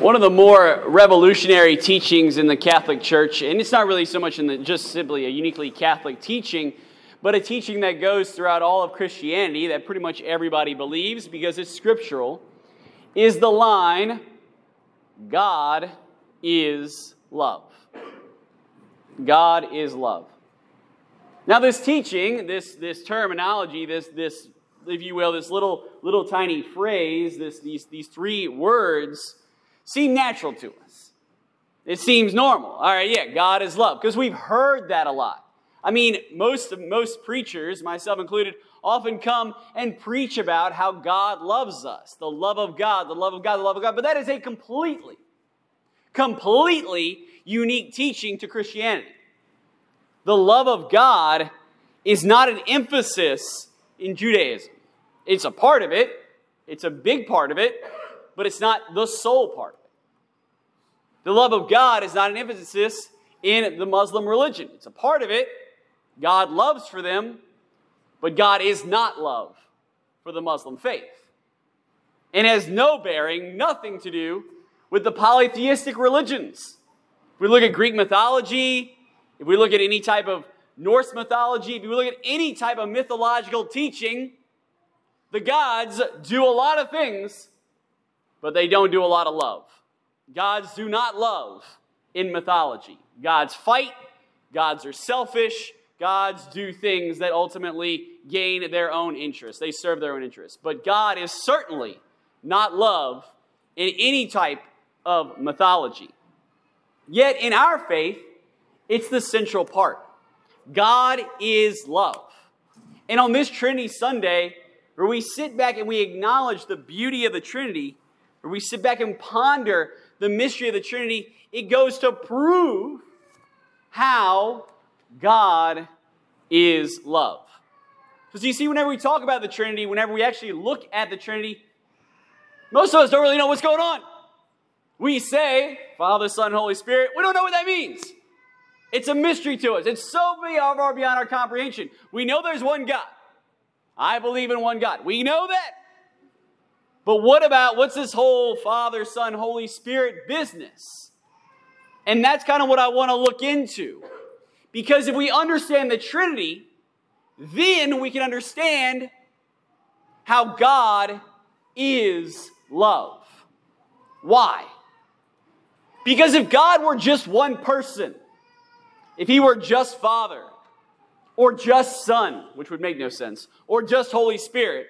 One of the more revolutionary teachings in the Catholic Church, and it's not really so much in the, just simply a uniquely Catholic teaching, but a teaching that goes throughout all of Christianity that pretty much everybody believes because it's scriptural, is the line God is love. God is love. Now, this teaching, this, this terminology, this, this, if you will, this little, little tiny phrase, this, these, these three words seem natural to us. It seems normal. All right, yeah, God is love, because we've heard that a lot. I mean, most, most preachers, myself included, often come and preach about how God loves us. The love of God, the love of God, the love of God. But that is a completely, completely unique teaching to Christianity. The love of God is not an emphasis in Judaism. It's a part of it, it's a big part of it, but it's not the sole part. The love of God is not an emphasis in the Muslim religion. It's a part of it. God loves for them, but God is not love for the Muslim faith. And has no bearing, nothing to do with the polytheistic religions. If we look at Greek mythology, if we look at any type of Norse mythology, if we look at any type of mythological teaching, the gods do a lot of things, but they don't do a lot of love. Gods do not love in mythology. Gods fight, gods are selfish, gods do things that ultimately gain their own interests. They serve their own interests. But God is certainly not love in any type of mythology. Yet in our faith, it's the central part. God is love. And on this Trinity Sunday, where we sit back and we acknowledge the beauty of the Trinity, where we sit back and ponder the mystery of the Trinity, it goes to prove how God is love. Because you see, whenever we talk about the Trinity, whenever we actually look at the Trinity, most of us don't really know what's going on. We say Father, Son, Holy Spirit. We don't know what that means. It's a mystery to us. It's so far beyond our comprehension. We know there's one God. I believe in one God. We know that. But what about what's this whole Father, Son, Holy Spirit business? And that's kind of what I want to look into. Because if we understand the Trinity, then we can understand how God is love. Why? Because if God were just one person, if he were just Father, or just Son, which would make no sense, or just Holy Spirit,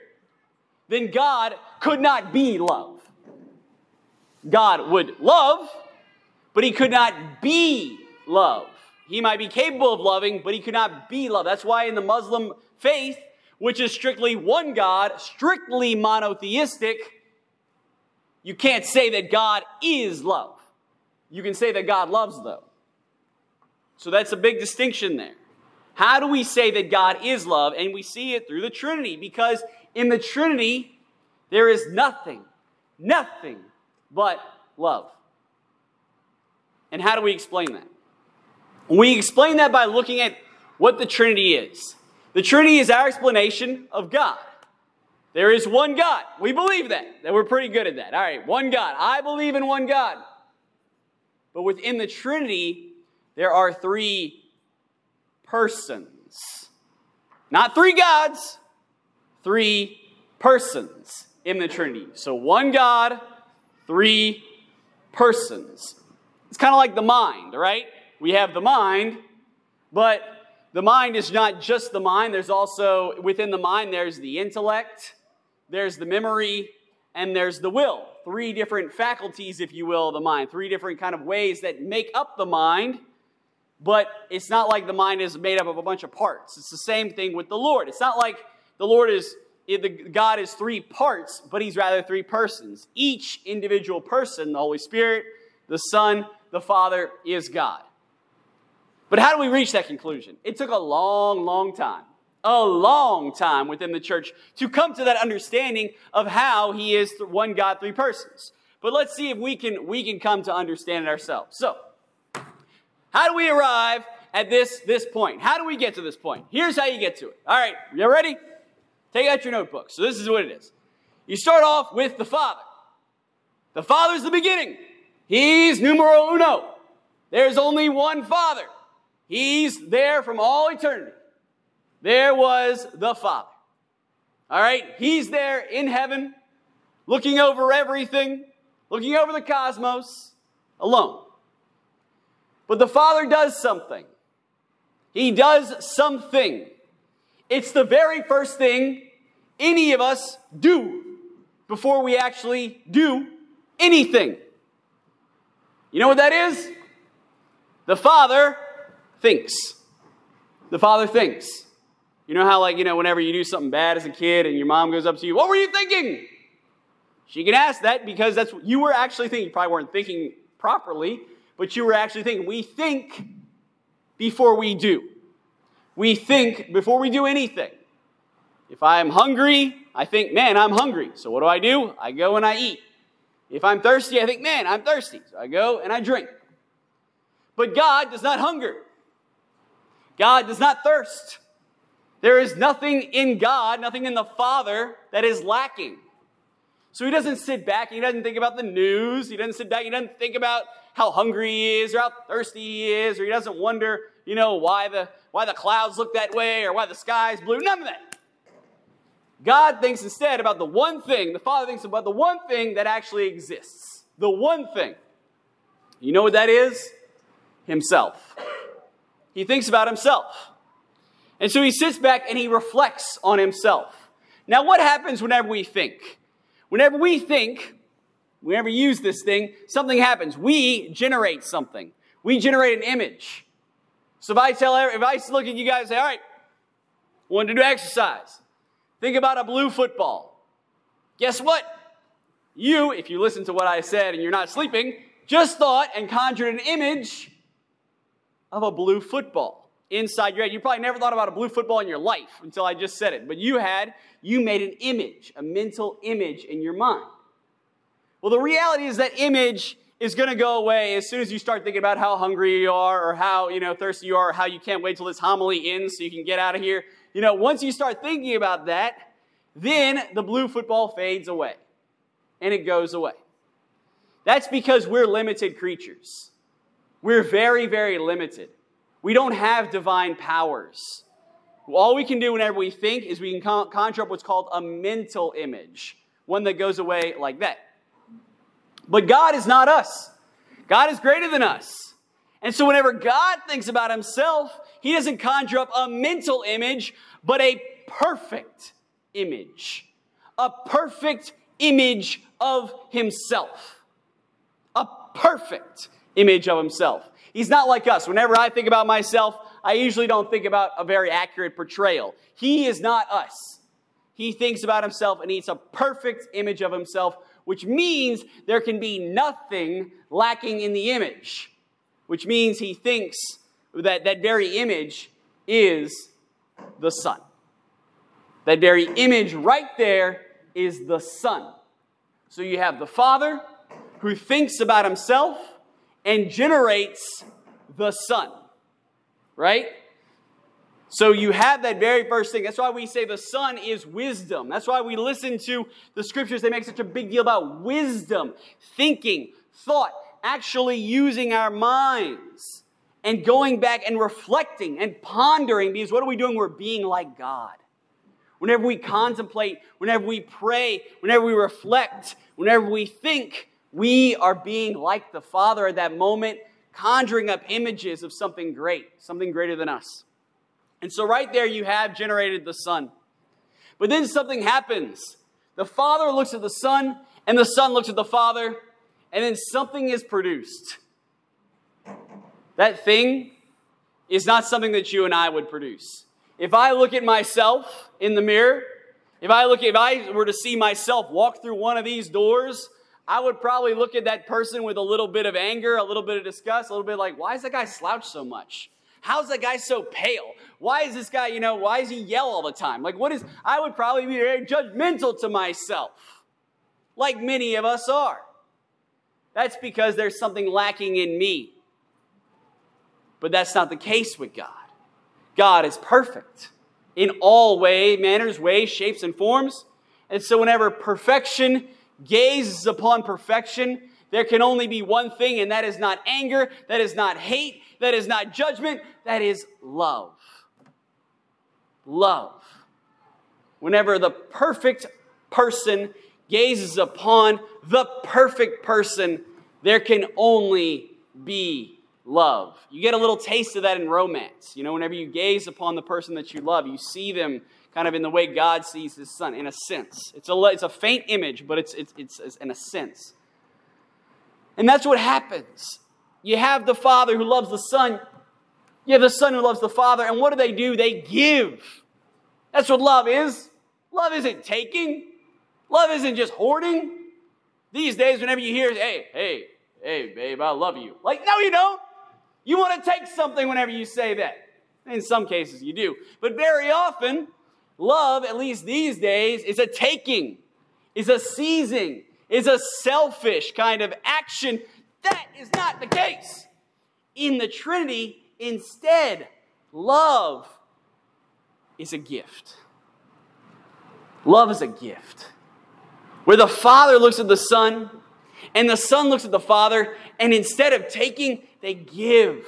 then God could not be love. God would love, but he could not be love. He might be capable of loving, but he could not be love. That's why in the Muslim faith, which is strictly one God, strictly monotheistic, you can't say that God is love. You can say that God loves, though. So that's a big distinction there. How do we say that God is love? And we see it through the Trinity because in the Trinity, there is nothing, nothing but love. And how do we explain that? We explain that by looking at what the Trinity is. The Trinity is our explanation of God. There is one God. We believe that. That we're pretty good at that. All right, one God. I believe in one God. But within the Trinity, there are three persons. Not three gods, three persons in the Trinity. So one God, three persons. It's kind of like the mind, right? We have the mind, but the mind is not just the mind. There's also, within the mind, there's the intellect, there's the memory, and there's the will. Three different faculties, if you will, of the mind. Three different kind of ways that make up the mind but it's not like the mind is made up of a bunch of parts. It's the same thing with the Lord. It's not like the Lord is, the God is three parts, but he's rather three persons. Each individual person, the Holy Spirit, the Son, the Father, is God. But how do we reach that conclusion? It took a long, long time, a long time within the church to come to that understanding of how he is one God, three persons. But let's see if we can, we can come to understand it ourselves. So, how do we arrive at this, this point? How do we get to this point? Here's how you get to it. All right, you ready? Take out your notebook. So this is what it is. You start off with the Father. The Father's the beginning. He's numero uno. There's only one Father. He's there from all eternity. There was the Father. All right? He's there in heaven, looking over everything, looking over the cosmos, alone. But the Father does something. He does something. It's the very first thing any of us do before we actually do anything. You know what that is? The Father thinks. The Father thinks. You know how, like, you know, whenever you do something bad as a kid and your mom goes up to you, What were you thinking? She can ask that because that's what you were actually thinking. You probably weren't thinking properly, but you were actually thinking. We think before we do. We think before we do anything. If I'm hungry, I think, man, I'm hungry. So what do I do? I go and I eat. If I'm thirsty, I think, man, I'm thirsty. So I go and I drink. But God does not hunger. God does not thirst. There is nothing in God, nothing in the Father that is lacking. So he doesn't sit back, he doesn't think about the news, he doesn't sit back, he doesn't think about how hungry he is or how thirsty he is, or he doesn't wonder, you know, why the why the clouds look that way or why the sky's blue. None of that. God thinks instead about the one thing, the Father thinks about the one thing that actually exists. The one thing. You know what that is? Himself. He thinks about himself. And so he sits back and he reflects on himself. Now, what happens whenever we think? Whenever we think, whenever we use this thing, something happens. We generate something. We generate an image. So if I tell, if I look at you guys and say, all right, want to do exercise. Think about a blue football. Guess what? You, if you listen to what I said and you're not sleeping, just thought and conjured an image of a blue football inside your head. You probably never thought about a blue football in your life until I just said it. But you had, you made an image, a mental image in your mind. Well, the reality is that image is going to go away as soon as you start thinking about how hungry you are or how, you know, thirsty you are or how you can't wait till this homily ends so you can get out of here you know, once you start thinking about that, then the blue football fades away and it goes away. That's because we're limited creatures. We're very, very limited. We don't have divine powers. All we can do whenever we think is we can conjure up what's called a mental image, one that goes away like that. But God is not us. God is greater than us. And so whenever God thinks about himself, he doesn't conjure up a mental image, but a perfect image. A perfect image of himself. A perfect image of himself. He's not like us. Whenever I think about myself, I usually don't think about a very accurate portrayal. He is not us. He thinks about himself and he's a perfect image of himself, which means there can be nothing lacking in the image, which means he thinks that that very image is the Son. That very image right there is the Son. So you have the Father who thinks about himself and generates the Son. Right? So you have that very first thing. That's why we say the Son is wisdom. That's why we listen to the scriptures. They make such a big deal about wisdom, thinking, thought, actually using our minds and going back and reflecting and pondering because what are we doing? We're being like God. Whenever we contemplate, whenever we pray, whenever we reflect, whenever we think, we are being like the Father at that moment, conjuring up images of something great, something greater than us. And so, right there, you have generated the Son. But then something happens. The Father looks at the Son, and the Son looks at the Father, and then something is produced. That thing is not something that you and I would produce. If I look at myself in the mirror, if I look if I were to see myself walk through one of these doors, I would probably look at that person with a little bit of anger, a little bit of disgust, a little bit like, why is that guy slouched so much? How's that guy so pale? Why is this guy, you know, why does he yell all the time? Like, what is, I would probably be very judgmental to myself, like many of us are. That's because there's something lacking in me. But that's not the case with God. God is perfect in all way, manners, ways, shapes, and forms. And so whenever perfection gazes upon perfection, there can only be one thing, and that is not anger, that is not hate, that is not judgment, that is love. Love. Whenever the perfect person gazes upon the perfect person, there can only be love. You get a little taste of that in romance. You know, whenever you gaze upon the person that you love, you see them kind of in the way God sees his son, in a sense. It's a, it's a faint image, but it's, it's, it's, it's in a sense. And that's what happens. You have the father who loves the son, you have the son who loves the father, and what do they do? They give. That's what love is. Love isn't taking, love isn't just hoarding. These days, whenever you hear, hey, hey, hey, babe, I love you. Like, no, you don't. You want to take something whenever you say that. In some cases, you do. But very often, love, at least these days, is a taking, is a seizing, is a selfish kind of action. That is not the case. In the Trinity, instead, love is a gift. Love is a gift. Where the Father looks at the Son, and the Son looks at the Father, and instead of taking, they give.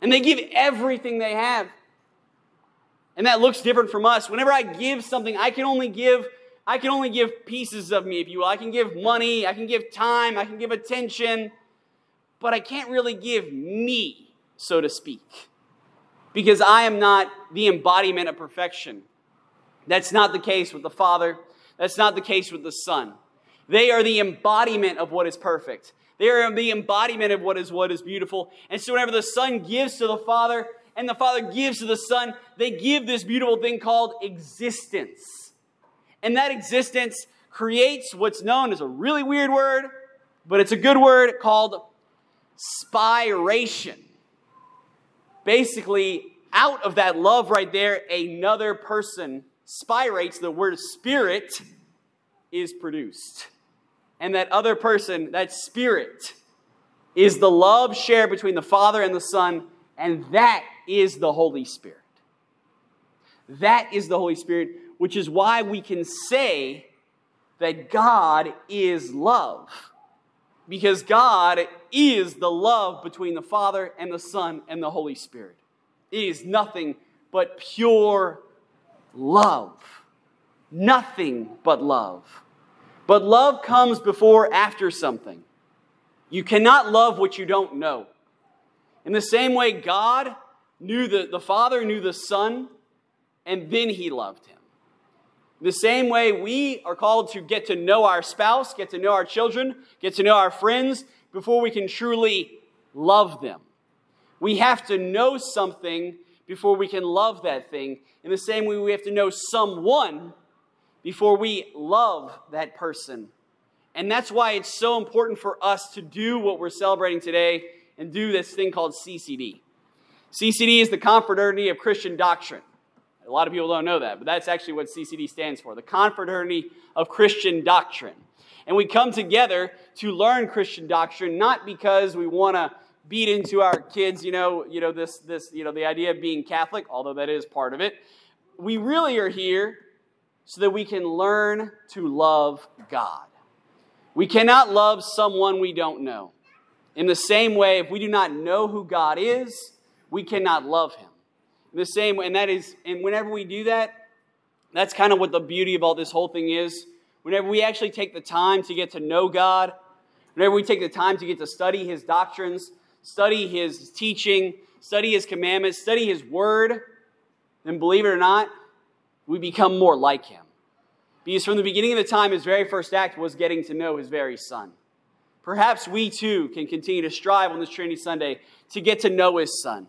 And they give everything they have. And that looks different from us. Whenever I give something, I can only give I can only give pieces of me, if you will. I can give money, I can give time, I can give attention, but I can't really give me, so to speak, because I am not the embodiment of perfection. That's not the case with the Father. That's not the case with the Son. They are the embodiment of what is perfect. They are the embodiment of what is what is beautiful. And so whenever the Son gives to the Father and the Father gives to the Son, they give this beautiful thing called existence. And that existence creates what's known as a really weird word, but it's a good word called spiration. Basically, out of that love right there, another person spirates, the word spirit is produced. And that other person, that spirit, is the love shared between the Father and the Son, and that is the Holy Spirit. That is the Holy Spirit, which is why we can say that God is love. Because God is the love between the Father and the Son and the Holy Spirit. It is nothing but pure love. Nothing but love. But love comes before after something. You cannot love what you don't know. In the same way, God knew the, the Father knew the Son, and then he loved him. The same way, we are called to get to know our spouse, get to know our children, get to know our friends before we can truly love them. We have to know something before we can love that thing. In the same way, we have to know someone before we love that person. And that's why it's so important for us to do what we're celebrating today and do this thing called CCD. CCD is the Confraternity of Christian Doctrine. A lot of people don't know that, but that's actually what CCD stands for the Confraternity of Christian Doctrine. And we come together to learn Christian doctrine not because we want to beat into our kids, you know, you know this this you know the idea of being Catholic, although that is part of it. We really are here so that we can learn to love God. We cannot love someone we don't know. In the same way, if we do not know who God is, we cannot love him. In the same way, and that is, and whenever we do that, that's kind of what the beauty of all this whole thing is. Whenever we actually take the time to get to know God, whenever we take the time to get to study his doctrines, study his teaching, study his commandments, study his word, then believe it or not, we become more like him. Because from the beginning of the time, his very first act was getting to know his very son. Perhaps we too can continue to strive on this Trinity Sunday to get to know his son,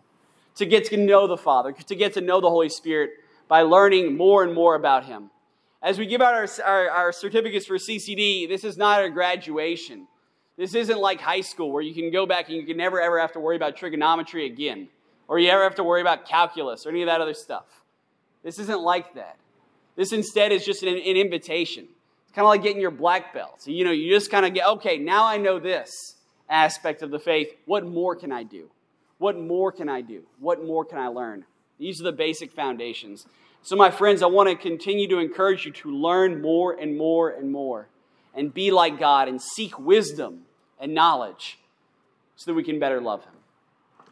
to get to know the Father, to get to know the Holy Spirit by learning more and more about him. As we give out our, our, our certificates for CCD, this is not a graduation. This isn't like high school where you can go back and you can never ever have to worry about trigonometry again, or you ever have to worry about calculus or any of that other stuff. This isn't like that. This instead is just an, an invitation. It's kind of like getting your black belt. So, you know, you just kind of get, okay, now I know this aspect of the faith. What more can I do? What more can I do? What more can I learn? These are the basic foundations. So, my friends, I want to continue to encourage you to learn more and more and more and be like God and seek wisdom and knowledge so that we can better love Him.